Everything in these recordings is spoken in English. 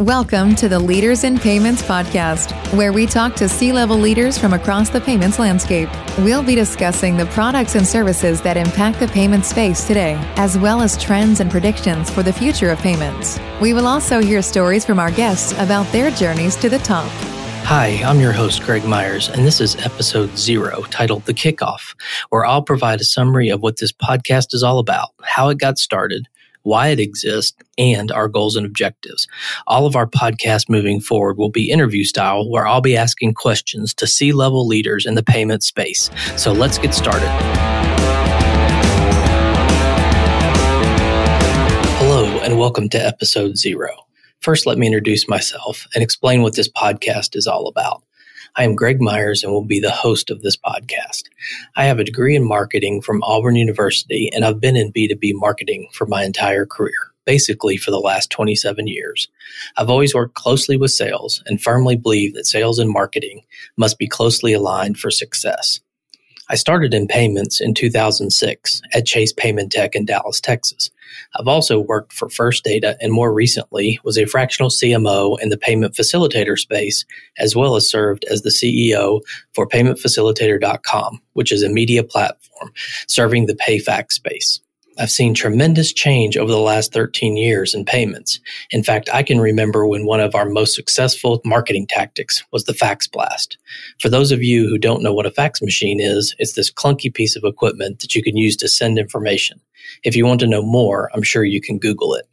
Welcome to the Leaders in Payments podcast, where we talk to C level leaders from across the payments landscape. We'll be discussing the products and services that impact the payment space today, as well as trends and predictions for the future of payments. We will also hear stories from our guests about their journeys to the top. Hi, I'm your host, Greg Myers, and this is episode zero titled The Kickoff, where I'll provide a summary of what this podcast is all about, how it got started, why it exists, and our goals and objectives. All of our podcasts moving forward will be interview style, where I'll be asking questions to C level leaders in the payment space. So let's get started. Hello, and welcome to episode zero. First, let me introduce myself and explain what this podcast is all about. I am Greg Myers and will be the host of this podcast. I have a degree in marketing from Auburn University and I've been in B2B marketing for my entire career, basically for the last 27 years. I've always worked closely with sales and firmly believe that sales and marketing must be closely aligned for success. I started in payments in 2006 at Chase Paymentech in Dallas, Texas. I've also worked for First Data and more recently was a fractional CMO in the payment facilitator space, as well as served as the CEO for paymentfacilitator.com, which is a media platform serving the PayFac space. I've seen tremendous change over the last 13 years in payments. In fact, I can remember when one of our most successful marketing tactics was the fax blast. For those of you who don't know what a fax machine is, it's this clunky piece of equipment that you can use to send information. If you want to know more, I'm sure you can Google it.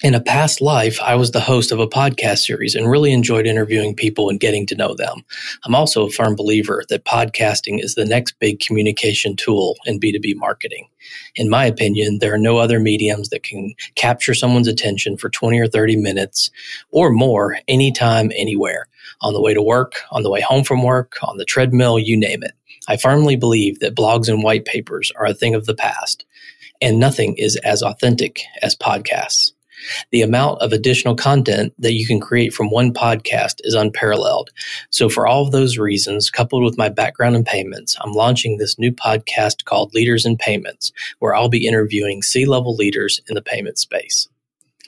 In a past life, I was the host of a podcast series and really enjoyed interviewing people and getting to know them. I'm also a firm believer that podcasting is the next big communication tool in B2B marketing. In my opinion, there are no other mediums that can capture someone's attention for 20 or 30 minutes or more anytime, anywhere. On the way to work, on the way home from work, on the treadmill, you name it. I firmly believe that blogs and white papers are a thing of the past, and nothing is as authentic as podcasts. The amount of additional content that you can create from one podcast is unparalleled. So, for all of those reasons, coupled with my background in payments, I'm launching this new podcast called Leaders in Payments, where I'll be interviewing C level leaders in the payment space.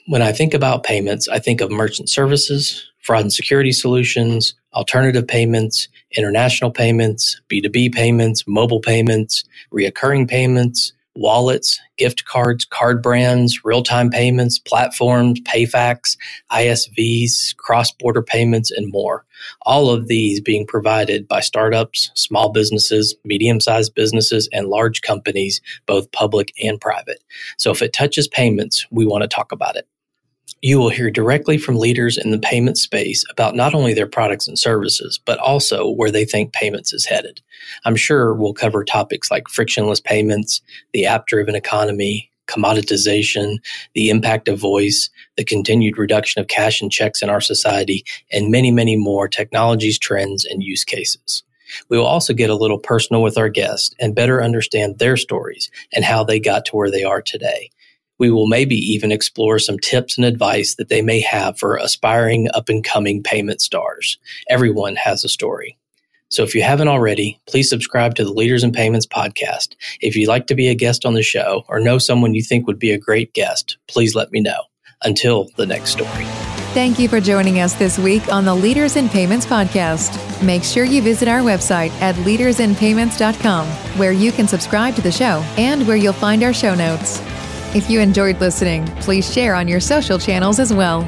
When I think about payments, I think of merchant services, fraud and security solutions, alternative payments, international payments, B2B payments, mobile payments, reoccurring payments, wallets, gift cards, card brands, real time payments, platforms, PayFacs, ISVs, cross border payments, and more. All of these being provided by startups, small businesses, medium sized businesses, and large companies, both public and private. So if it touches payments, we want to talk about it. You will hear directly from leaders in the payment space about not only their products and services, but also where they think payments is headed. I'm sure we'll cover topics like frictionless payments, the app driven economy, commoditization, the impact of voice, the continued reduction of cash and checks in our society, and many, many more technologies, trends, and use cases. We will also get a little personal with our guests and better understand their stories and how they got to where they are today we will maybe even explore some tips and advice that they may have for aspiring up and coming payment stars. Everyone has a story. So if you haven't already, please subscribe to the Leaders in Payments podcast. If you'd like to be a guest on the show or know someone you think would be a great guest, please let me know. Until the next story. Thank you for joining us this week on the Leaders in Payments podcast. Make sure you visit our website at leadersinpayments.com, where you can subscribe to the show and where you'll find our show notes. If you enjoyed listening, please share on your social channels as well.